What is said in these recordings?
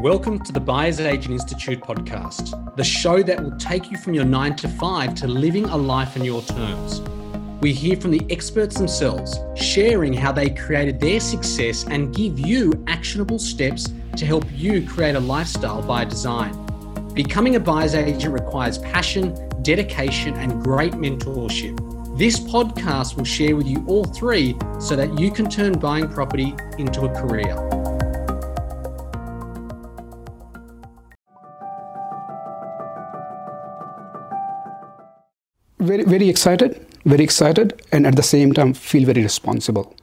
Welcome to the Buyers Agent Institute podcast, the show that will take you from your nine to five to living a life on your terms. We hear from the experts themselves, sharing how they created their success and give you actionable steps to help you create a lifestyle by design. Becoming a buyer's agent requires passion, dedication, and great mentorship. This podcast will share with you all three so that you can turn buying property into a career. Very very excited very excited and at the same time feel very responsible.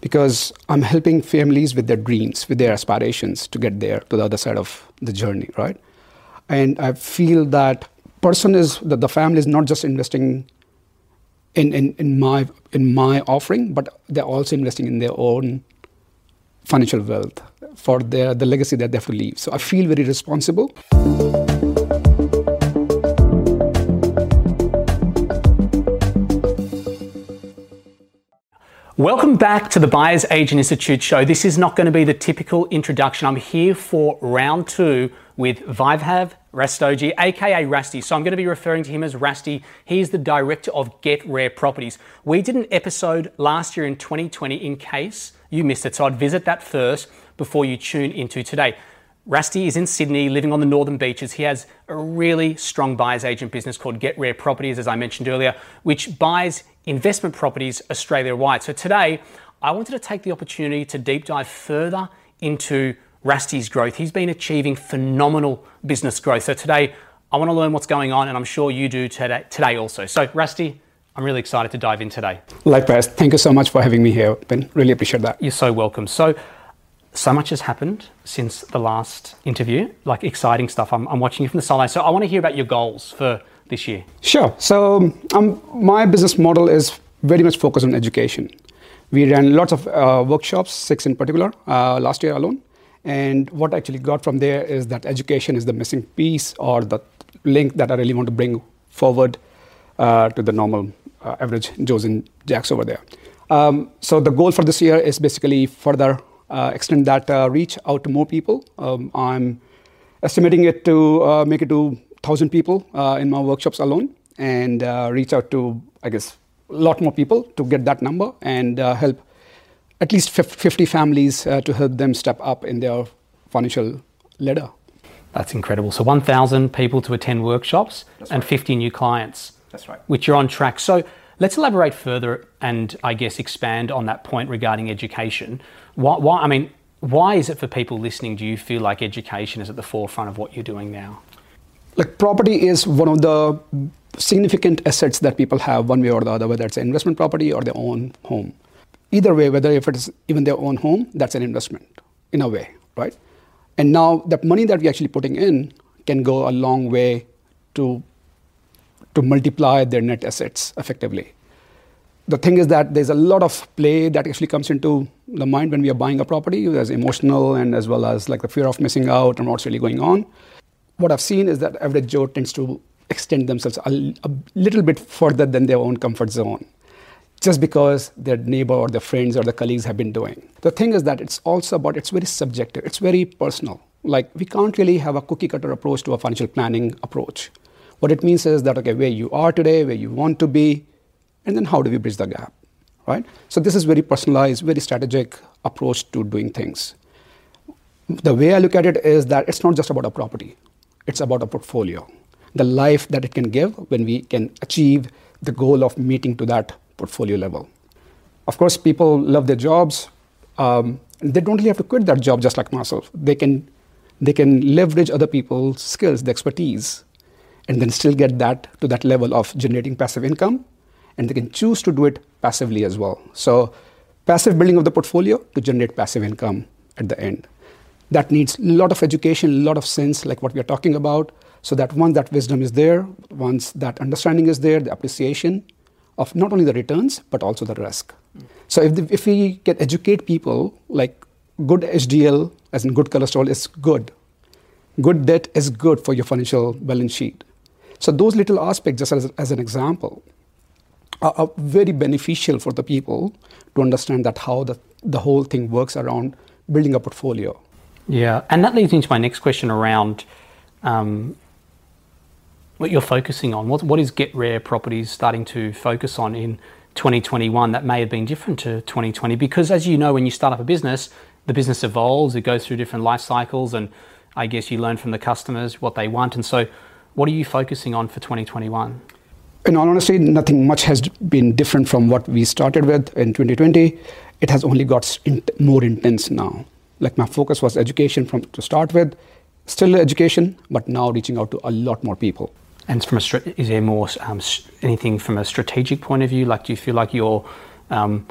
Because i'm helping families with their dreams with their aspirations to get there to the other side of the journey right? And i feel that person is that the family is not just investing in, in, in my in my offering but they're also investing in their own financial wealth for their the legacy that they have to leave. So i feel very responsible Welcome back to the Buyers Agent Institute show. This is not going to be the typical introduction. I'm here for round two with Vaibhav Rastogi, aka Rasty. So I'm going to be referring to him as Rasty. He's the director of Get Rare Properties. We did an episode last year in 2020 in case you missed it. So I'd visit that first before you tune into today. Rasty is in Sydney, living on the northern beaches. He has a really strong buyer's agent business called Get Rare Properties, as I mentioned earlier, which buys investment properties Australia wide. So today, I wanted to take the opportunity to deep dive further into Rusty's growth. He's been achieving phenomenal business growth. So today, I want to learn what's going on, and I'm sure you do today, today also. So, Rusty, I'm really excited to dive in today. Likewise. Thank you so much for having me here, Ben. Really appreciate that. You're so welcome. So, so much has happened since the last interview, like exciting stuff. I'm, I'm watching you from the sideline. So I want to hear about your goals for this year. Sure. So um, my business model is very much focused on education. We ran lots of uh, workshops, six in particular, uh, last year alone. And what I actually got from there is that education is the missing piece or the link that I really want to bring forward uh, to the normal uh, average Joes and Jacks over there. Um, so the goal for this year is basically further extend that uh, reach out to more people. Um, I'm estimating it to uh, make it to 1,000 people in my workshops alone and reach out to, I guess, a lot more people to get that number and help at least 50 families to help them step up in their financial ladder. That's incredible. So 1,000 people to attend workshops That's and right. 50 new clients. That's right. Which you're on track. So let's elaborate further and I guess expand on that point regarding education. Why, why, I mean, why is it for people listening? Do you feel like education is at the forefront of what you're doing now? Like property is one of the significant assets that people have one way or the other, whether it's an investment property or their own home. Either way, whether if it's even their own home, that's an investment in a way, right? And now that money that we're actually putting in can go a long way to to multiply their net assets effectively the thing is that there's a lot of play that actually comes into the mind when we are buying a property. There's emotional and as well as like the fear of missing out and what's really going on. What I've seen is that average Joe tends to extend themselves a, a little bit further than their own comfort zone just because their neighbor or their friends or their colleagues have been doing. The thing is that it's also about, it's very subjective, it's very personal. Like we can't really have a cookie cutter approach to a financial planning approach. What it means is that, okay, where you are today, where you want to be, and then how do we bridge the gap right? So this is very personalized very strategic approach to doing things. The way i look at it is that it's not just about a property. It's about a portfolio. The life that it can give when we can achieve the goal of meeting to that portfolio level. Of course people love their jobs. Um, they don't really have to quit that job just like myself. They can they can leverage other people's skills the expertise and then still get that to that level of generating passive income and they can choose to do it passively as well. So, passive building of the portfolio to generate passive income at the end. That needs a lot of education, a lot of sense, like what we are talking about, so that once that wisdom is there, once that understanding is there, the appreciation of not only the returns, but also the risk. Mm. So, if, the, if we can educate people, like good HDL, as in good cholesterol, is good. Good debt is good for your financial balance sheet. So, those little aspects, just as, as an example, are, are very beneficial for the people to understand that how the, the whole thing works around building a portfolio. Yeah, and that leads into my next question around um, what you're focusing on. What, what is Get Rare Properties starting to focus on in 2021 that may have been different to 2020? Because as you know, when you start up a business, the business evolves, it goes through different life cycles, and I guess you learn from the customers what they want. And so, what are you focusing on for 2021? In all honesty, nothing much has been different from what we started with in 2020. It has only got more intense now. Like my focus was education from to start with, still education, but now reaching out to a lot more people. And from a, is there more um, anything from a strategic point of view? Like, do you feel like you're um,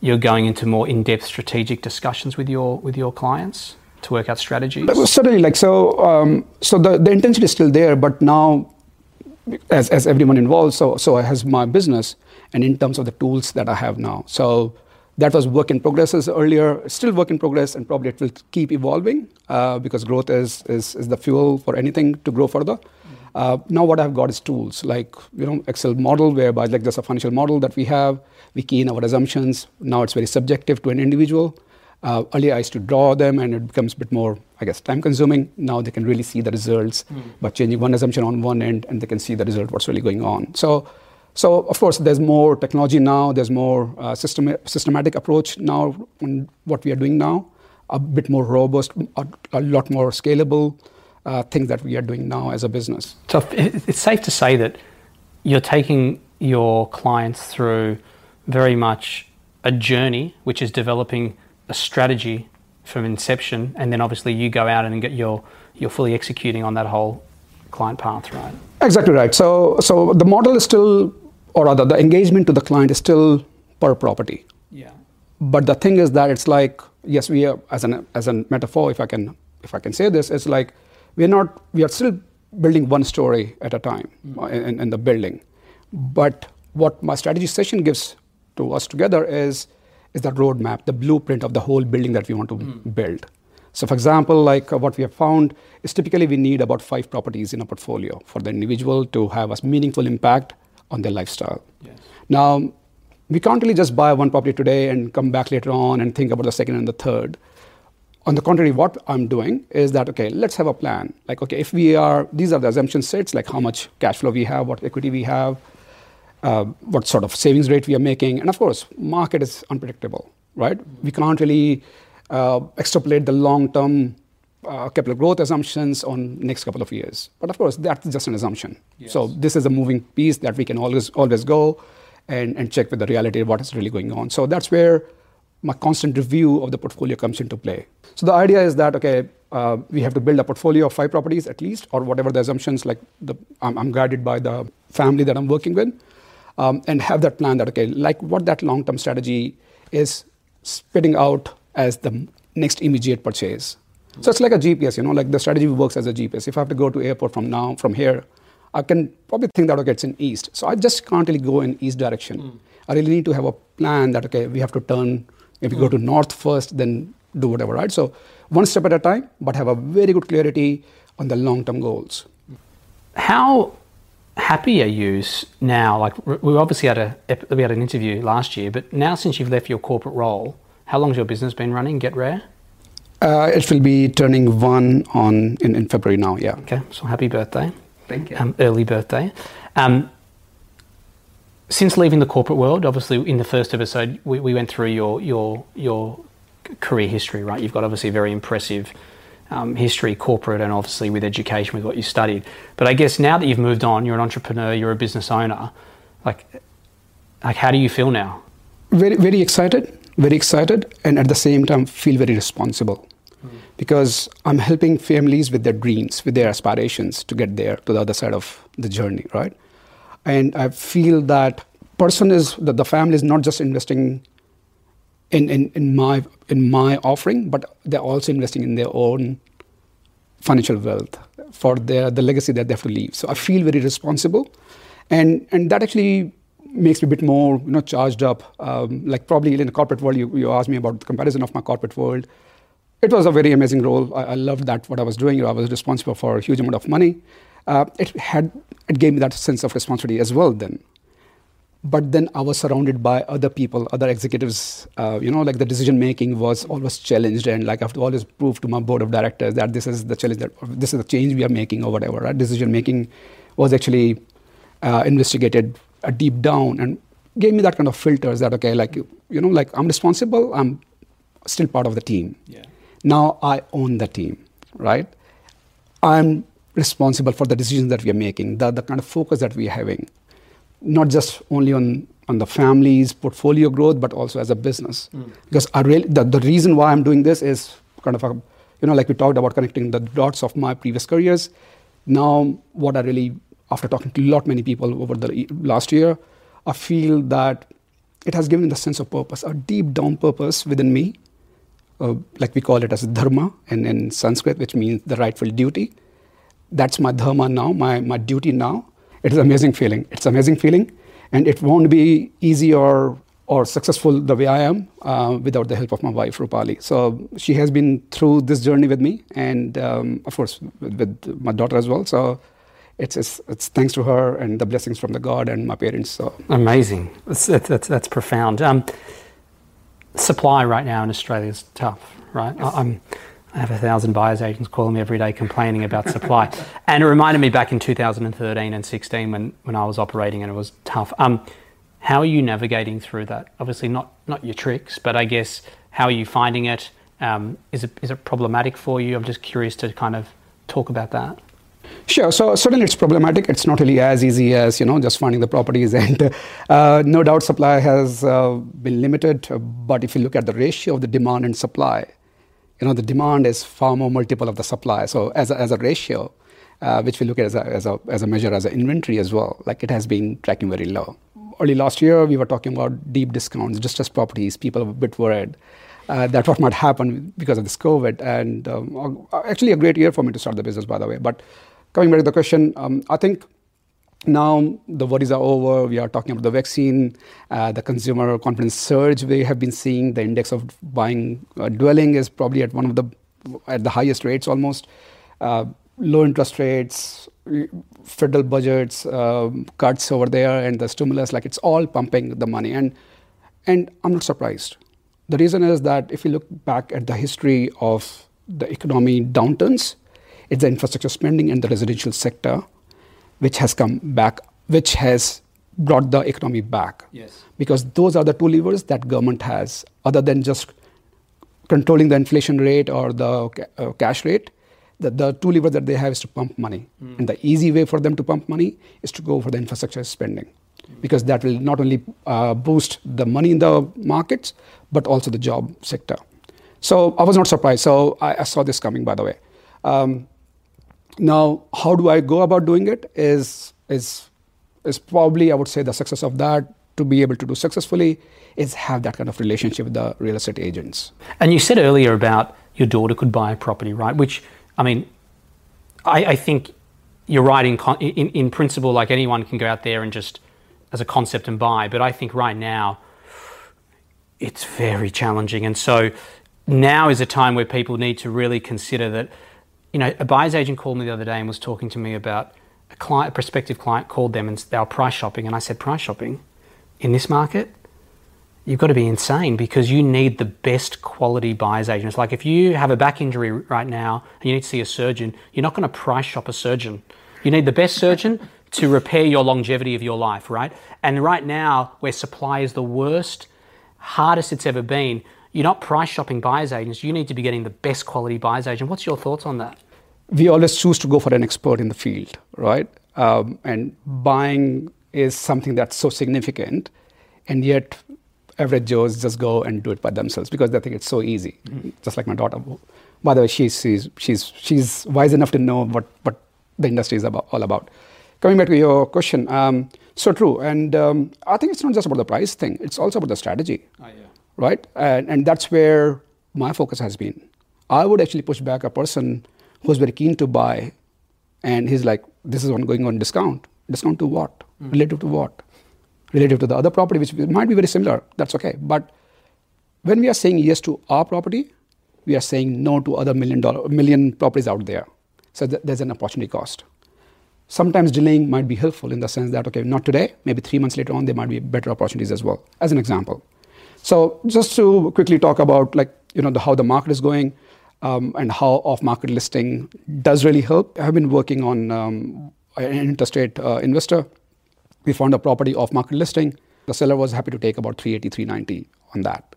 you're going into more in-depth strategic discussions with your with your clients to work out strategies? Certainly, like so. Um, so the, the intensity is still there, but now, as as everyone involved, so so has my business, and in terms of the tools that I have now, so that was work in progress as earlier, still work in progress, and probably it will keep evolving uh, because growth is, is is the fuel for anything to grow further. Uh, now what I've got is tools like you know Excel model whereby like there's a financial model that we have. We key in our assumptions. Now it's very subjective to an individual. Uh, earlier I used to draw them and it becomes a bit more, I guess, time consuming. Now they can really see the results mm. by changing one assumption on one end and they can see the result, what's really going on. So, so of course, there's more technology now. There's more uh, system, systematic approach now on what we are doing now. A bit more robust, a, a lot more scalable uh, things that we are doing now as a business. So it's safe to say that you're taking your clients through very much a journey, which is developing a strategy from inception, and then obviously you go out and get your you're fully executing on that whole client path, right? Exactly right. So so the model is still, or rather, the engagement to the client is still per property. Yeah. But the thing is that it's like yes, we are as an as a metaphor, if I can if I can say this, it's like we're not, we are still building one story at a time mm. in, in the building. But what my strategy session gives to us together is, is that the roadmap, the blueprint of the whole building that we want to mm. build. So, for example, like uh, what we have found is typically we need about five properties in a portfolio for the individual to have a meaningful impact on their lifestyle. Yes. Now, we can't really just buy one property today and come back later on and think about the second and the third on the contrary, what I'm doing is that, okay, let's have a plan. Like, okay, if we are, these are the assumption sets, like how much cash flow we have, what equity we have, uh, what sort of savings rate we are making. And of course, market is unpredictable, right? We can't really uh, extrapolate the long-term uh, capital growth assumptions on next couple of years. But of course, that's just an assumption. Yes. So this is a moving piece that we can always always go and, and check with the reality of what is really going on. So that's where my constant review of the portfolio comes into play. So the idea is that, okay, uh, we have to build a portfolio of five properties at least, or whatever the assumptions, like the, I'm, I'm guided by the family that I'm working with, um, and have that plan that, okay, like what that long term strategy is spitting out as the next immediate purchase. So it's like a GPS, you know, like the strategy works as a GPS. If I have to go to airport from now, from here, I can probably think that, okay, it's in east. So I just can't really go in east direction. Mm. I really need to have a plan that, okay, we have to turn Maybe mm. go to north first, then do whatever, right? So one step at a time, but have a very good clarity on the long-term goals. How happy are you now? Like we obviously had a we had an interview last year, but now since you've left your corporate role, how long's your business been running? Get Rare. Uh, it will be turning one on in, in February now. Yeah. Okay. So happy birthday. Thank you. Um, early birthday. Um, since leaving the corporate world, obviously in the first episode we, we went through your your your career history, right? You've got obviously a very impressive um, history, corporate, and obviously with education, with what you studied. But I guess now that you've moved on, you're an entrepreneur, you're a business owner. Like, like how do you feel now? Very, very excited. Very excited, and at the same time, feel very responsible mm. because I'm helping families with their dreams, with their aspirations to get there to the other side of the journey, right? And I feel that person is that the family is not just investing in, in, in my in my offering, but they're also investing in their own financial wealth for their the legacy that they have to leave. So I feel very responsible, and and that actually makes me a bit more you know charged up. Um, like probably in the corporate world, you, you asked me about the comparison of my corporate world. It was a very amazing role. I, I loved that what I was doing. I was responsible for a huge amount of money. Uh, it had it gave me that sense of responsibility as well then. But then I was surrounded by other people, other executives. Uh, you know, like the decision making was always challenged, and like I have to always prove to my board of directors that this is the challenge, that this is the change we are making, or whatever. Right? Decision making was actually uh, investigated uh, deep down and gave me that kind of filters that okay, like you know, like I'm responsible, I'm still part of the team. Yeah. Now I own the team, right? I'm responsible for the decisions that we are making, the, the kind of focus that we're having not just only on on the family's portfolio growth, but also as a business. Mm. Because I really, the, the reason why I'm doing this is kind of a, you know, like we talked about connecting the dots of my previous careers. Now, what I really, after talking to a lot many people over the last year, I feel that it has given the sense of purpose, a deep down purpose within me, uh, like we call it as dharma in, in Sanskrit, which means the rightful duty. That's my dharma now, my, my duty now it is an amazing feeling. It's amazing feeling, and it won't be easy or or successful the way I am uh, without the help of my wife Rupali. So she has been through this journey with me, and um, of course with, with, my daughter as well. So it's, it's, it's thanks to her and the blessings from the God and my parents. So amazing. That's that's, that's profound. Um, supply right now in Australia is tough, right? Yes. I'm I have a thousand buyers agents calling me every day complaining about supply. and it reminded me back in 2013 and 16 when, when I was operating and it was tough. Um, how are you navigating through that? Obviously, not, not your tricks, but I guess how are you finding it? Um, is it? Is it problematic for you? I'm just curious to kind of talk about that. Sure. So certainly it's problematic. It's not really as easy as you know just finding the properties, and uh, no doubt supply has uh, been limited. But if you look at the ratio of the demand and supply, you know, the demand is far more multiple of the supply. So as a, as a ratio, uh, which we look at as a, as, a, as a measure as an inventory as well, like it has been tracking very low. Early last year, we were talking about deep discounts, distressed properties. People were a bit worried uh, that what might happen because of this COVID. And um, actually, a great year for me to start the business, by the way. But coming back to the question, um, I think now the worries are over. We are talking about the vaccine, uh, the consumer confidence surge we have been seeing. The index of buying uh, dwelling is probably at one of the at the highest rates almost. Uh, low interest rates, federal budgets, um, cuts over there, and the stimulus like it's all pumping the money. And and I'm not surprised. The reason is that if you look back at the history of the economy downturns, it's the infrastructure spending and the residential sector which has come back, which has brought the economy back. Yes. Because those are the two levers that government has, other than just controlling the inflation rate or the uh, cash rate. The, the two levers that they have is to pump money. Mm. And the easy way for them to pump money is to go for the infrastructure spending. Mm. Because that will not only uh, boost the money in the markets, but also the job sector. So I was not surprised. So I, I saw this coming, by the way. Um, now, how do I go about doing it? Is is is probably I would say the success of that to be able to do successfully is have that kind of relationship with the real estate agents. And you said earlier about your daughter could buy a property, right? Which I mean, I, I think you're right in, in in principle. Like anyone can go out there and just as a concept and buy, but I think right now it's very challenging, and so now is a time where people need to really consider that you know, a buyer's agent called me the other day and was talking to me about a client, a prospective client called them and they were price shopping. And I said, price shopping in this market? You've got to be insane because you need the best quality buyer's agent. It's Like if you have a back injury right now and you need to see a surgeon, you're not going to price shop a surgeon. You need the best surgeon to repair your longevity of your life, right? And right now, where supply is the worst, hardest it's ever been, you're not price shopping buyer's agents. You need to be getting the best quality buyer's agent. What's your thoughts on that? We always choose to go for an expert in the field, right? Um, and buying is something that's so significant, and yet average Joes just go and do it by themselves because they think it's so easy. Mm-hmm. Just like my daughter. By the way, she's, she's, she's, she's wise enough to know what, what the industry is about, all about. Coming back to your question, um, so true. And um, I think it's not just about the price thing, it's also about the strategy. Oh, yeah right? And, and that's where my focus has been. I would actually push back a person who's very keen to buy, and he's like, "This is going on discount. Discount to what? Mm. Relative to what? Relative to the other property, which might be very similar. That's okay. But when we are saying yes to our property, we are saying no to other million dollar million properties out there. So th- there's an opportunity cost. sometimes delaying might be helpful in the sense that okay not today maybe three months later on there might be better opportunities as well as an example so just to quickly talk about like you know the, how the market is going um, and how off-market listing does really help i've been working on um, an interstate uh, investor we found a property off-market listing the seller was happy to take about 380 390 on that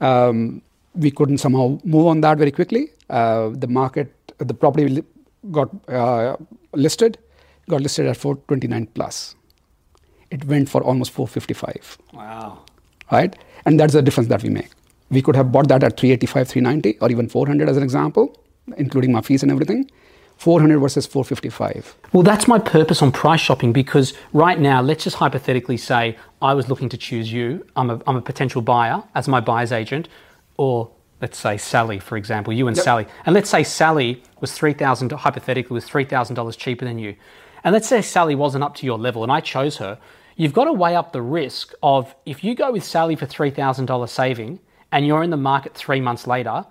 um, we couldn't somehow move on that very quickly uh, the market the property got uh, listed got listed at 429 plus. It went for almost 455. Wow. Right? And that's the difference that we make. We could have bought that at 385, 390, or even 400 as an example, including my fees and everything. 400 versus 455. Well, that's my purpose on price shopping because right now, let's just hypothetically say I was looking to choose you. I'm a, I'm a potential buyer as my buyer's agent, or let's say Sally, for example, you and yep. Sally. And let's say Sally was 3000 hypothetically, was $3,000 cheaper than you. And let's say Sally wasn't up to your level and I chose her, you've got to weigh up the risk of if you go with Sally for $3,000 saving and you're in the market three months later,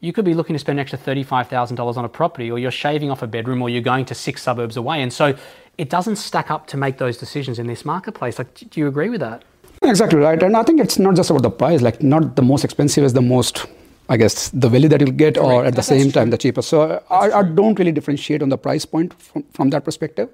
you could be looking to spend an extra $35,000 on a property or you're shaving off a bedroom or you're going to six suburbs away. And so it doesn't stack up to make those decisions in this marketplace. Like, do you agree with that? Exactly right. And I think it's not just about the price, like not the most expensive is the most I guess the value that you'll get, Correct. or at the same time the cheapest. So I, I, don't really differentiate on the price point from, from that perspective.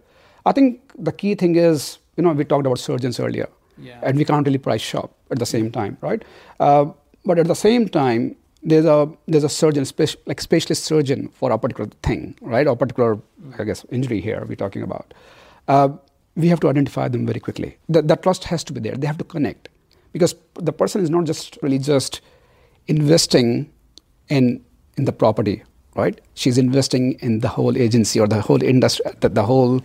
I think the key thing is, you know, we talked about surgeons earlier, yeah. and we can't really price shop at the same time, right? Uh, but at the same time, there's a there's a surgeon, speci- like specialist surgeon for a particular thing, right? Or particular, I guess, injury here we're talking about. Uh, we have to identify them very quickly. The, the trust has to be there. They have to connect because the person is not just really just investing in in the property, right? She's investing in the whole agency or the whole industry, the, the whole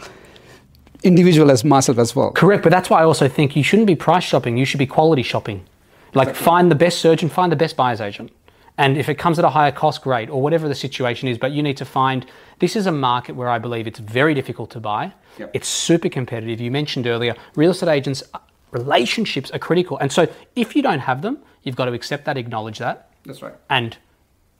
individual as myself as well. Correct, but that's why I also think you shouldn't be price shopping. You should be quality shopping. Like exactly. find the best surgeon, find the best buyer's agent. And if it comes at a higher cost, great, or whatever the situation is, but you need to find this is a market where I believe it's very difficult to buy. Yep. It's super competitive. You mentioned earlier, real estate agents, uh, relationships are critical. And so if you don't have them, You've got to accept that, acknowledge that. That's right. And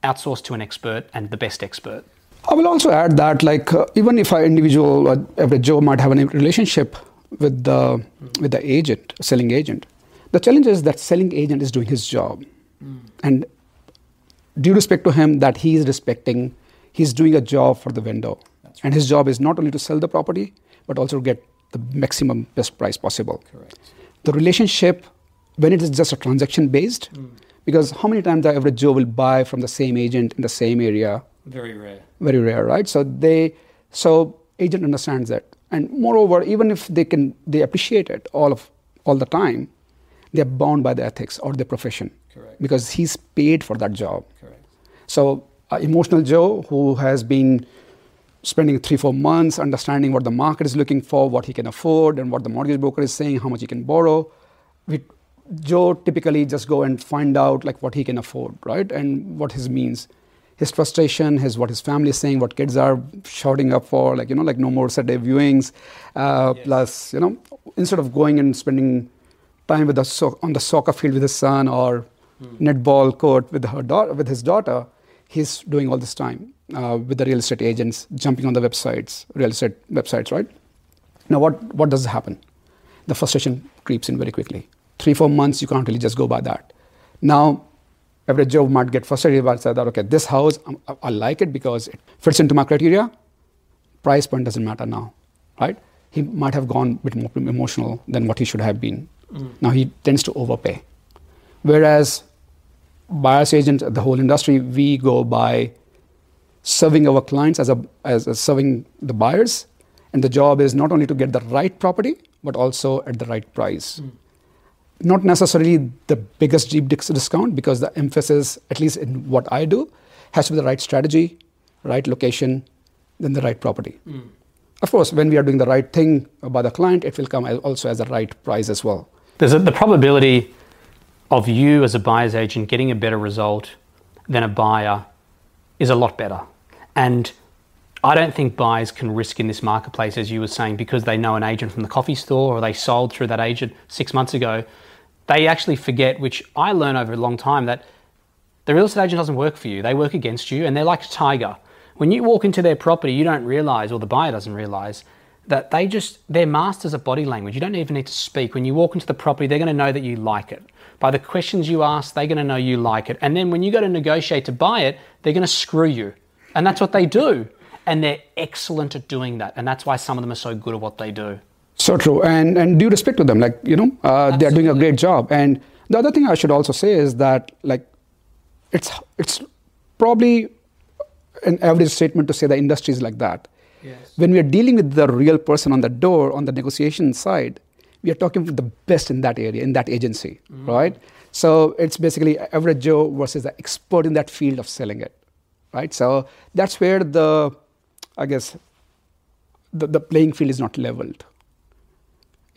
outsource to an expert and the best expert. I will also add that, like, uh, even if an individual, or every Joe might have a relationship with the mm. with the agent, selling agent, the challenge is that selling agent is doing his job, mm. and due respect to him, that he is respecting, he's doing a job for the vendor, right. and his job is not only to sell the property but also to get the maximum best price possible. Correct. The relationship when it is just a transaction based, mm. because how many times the average Joe will buy from the same agent in the same area? Very rare. Very rare, right? So they, so agent understands that, and moreover, even if they can, they appreciate it all of all the time, they're bound by the ethics or the profession. Correct. Because he's paid for that job. Correct. So uh, emotional Joe who has been spending three, four months understanding what the market is looking for, what he can afford, and what the mortgage broker is saying, how much he can borrow. We Joe typically just go and find out like what he can afford, right, and what his means. His frustration, his what his family is saying, what kids are shouting up for, like you know, like no more Saturday viewings. Uh, yes. Plus, you know, instead of going and spending time with the so- on the soccer field with his son or hmm. netball court with her daughter, with his daughter, he's doing all this time uh, with the real estate agents, jumping on the websites, real estate websites, right? Now, what what does happen? The frustration creeps in very quickly three, four months, you can't really just go by that. Now, every Joe might get frustrated about say that, okay, this house, I, I like it because it fits into my criteria. Price point doesn't matter now, right? He might have gone a bit more emotional than what he should have been. Mm. Now he tends to overpay. Whereas buyer's agents, the whole industry, we go by serving our clients as, a, as, as serving the buyers. And the job is not only to get the right property, but also at the right price. Mm not necessarily the biggest deep discount because the emphasis, at least in what I do, has to be the right strategy, right location, then the right property. Mm. Of course, when we are doing the right thing by the client, it will come also as the right price as well. There's a, the probability of you as a buyer's agent getting a better result than a buyer is a lot better. And I don't think buyers can risk in this marketplace, as you were saying, because they know an agent from the coffee store or they sold through that agent six months ago they actually forget, which I learned over a long time, that the real estate agent doesn't work for you. They work against you, and they're like a tiger. When you walk into their property, you don't realize, or the buyer doesn't realize, that they just, they're masters of body language. You don't even need to speak. When you walk into the property, they're going to know that you like it. By the questions you ask, they're going to know you like it. And then when you go to negotiate to buy it, they're going to screw you. And that's what they do. And they're excellent at doing that. And that's why some of them are so good at what they do. So true, and and due respect to them, like you know, uh, they're doing a great job. And the other thing I should also say is that like, it's it's probably an average statement to say the industry is like that. Yes. When we are dealing with the real person on the door on the negotiation side, we are talking with the best in that area in that agency, right? So it's basically average Joe versus the expert in that field of selling it, right? So that's where the, I guess, the, the playing field is not leveled.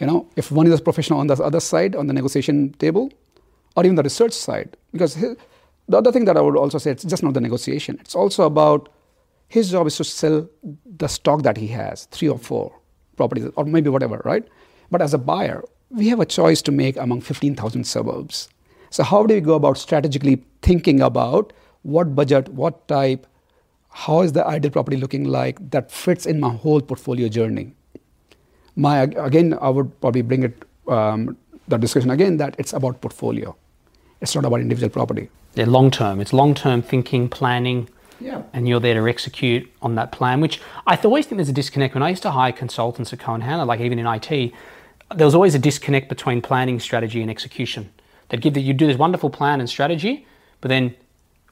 You know, if one is a professional on the other side, on the negotiation table, or even the research side, because his, the other thing that I would also say, it's just not the negotiation. It's also about his job is to sell the stock that he has, three or four properties, or maybe whatever, right? But as a buyer, we have a choice to make among 15,000 suburbs. So how do we go about strategically thinking about what budget, what type, how is the ideal property looking like that fits in my whole portfolio journey? My again i would probably bring it um, the discussion again that it's about portfolio it's not about individual property They're long term. It's long term thinking, planning, yeah and you're there to execute on that plan, which I always think there's a disconnect. When I used to hire consultants at Cohen Hanna, like even in IT, there was always a disconnect between planning, strategy, and execution. They'd give that you do this wonderful plan and strategy, but then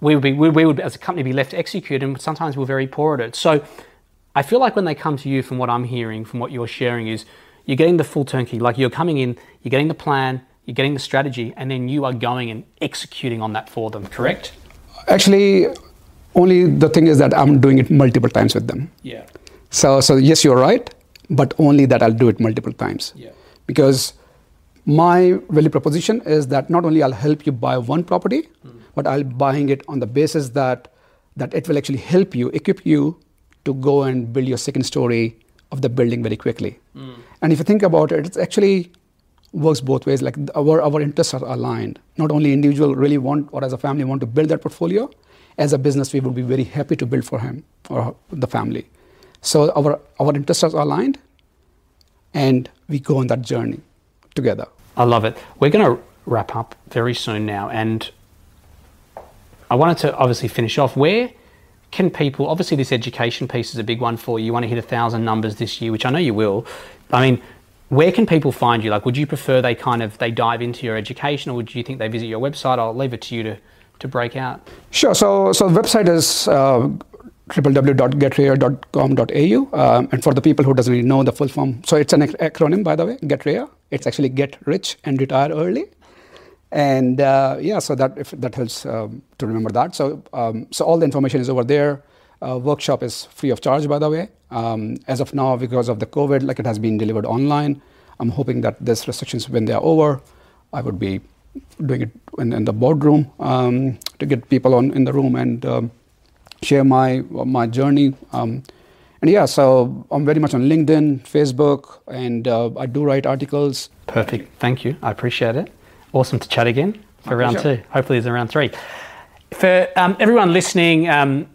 we would be we, we would as a company be left to execute, and sometimes we're very poor at it. So I feel like when they come to you, from what I'm hearing, from what you're sharing, is you're getting the full turnkey. Like you're coming in, you're getting the plan, you're getting the strategy, and then you are going and executing on that for them. Correct? actually only the thing is that i'm doing it multiple times with them Yeah. so so yes you're right but only that i'll do it multiple times Yeah. because my value proposition is that not only i'll help you buy one property hmm. but i'll buying it on the basis that that it will actually help you equip you to go and build your second story of the building very quickly. Hmm. And if you think about it it actually works both ways. Like our, our interests are aligned. Not only individual really want or as a family want to build that portfolio as a business we would be very happy to build for him or the family. So our our interests are aligned and we go on that journey together. I love it. We're going to wrap up very soon now, and I wanted to obviously finish off. Where can people? Obviously, this education piece is a big one for you. You want to hit a thousand numbers this year, which I know you will. I mean, where can people find you? Like, would you prefer they kind of they dive into your education, or would you think they visit your website? I'll leave it to you to to break out. Sure. So, so the website is uh, www.getrare.com.au. Um, and for the people who doesn't really know the full form, so it's an ac- acronym, by the way, Getrare. It's actually get rich and retire early. And uh, yeah, so that if that helps um, to remember that. So, um, so all the information is over there. Uh, workshop is free of charge, by the way. Um, as of now, because of the COVID, like it has been delivered online. I'm hoping that these restrictions, when they are over, I would be doing it in, in the boardroom um, to get people on in the room and um, share my my journey. Um, and yeah, so I'm very much on LinkedIn, Facebook, and uh, I do write articles. Perfect. Thank you. I appreciate it. Awesome to chat again for My round pleasure. two. Hopefully, there's a round three. For um, everyone listening, um,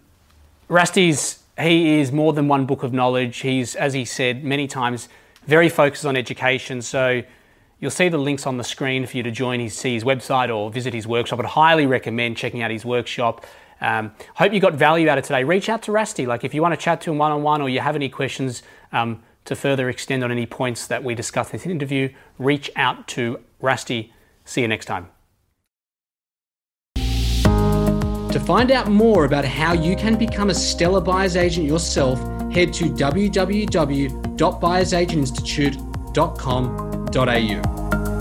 Rusty's he is more than one book of knowledge. He's, as he said many times, very focused on education. So you'll see the links on the screen for you to join his see his website or visit his workshop. I'd highly recommend checking out his workshop. Um, hope you got value out of today. Reach out to Rusty. Like if you want to chat to him one on one or you have any questions um, to further extend on any points that we discussed in this interview, reach out to Rusty. See you next time. To find out more about how you can become a stellar buyer's agent yourself, head to www.buyersagentinstitute.com.au.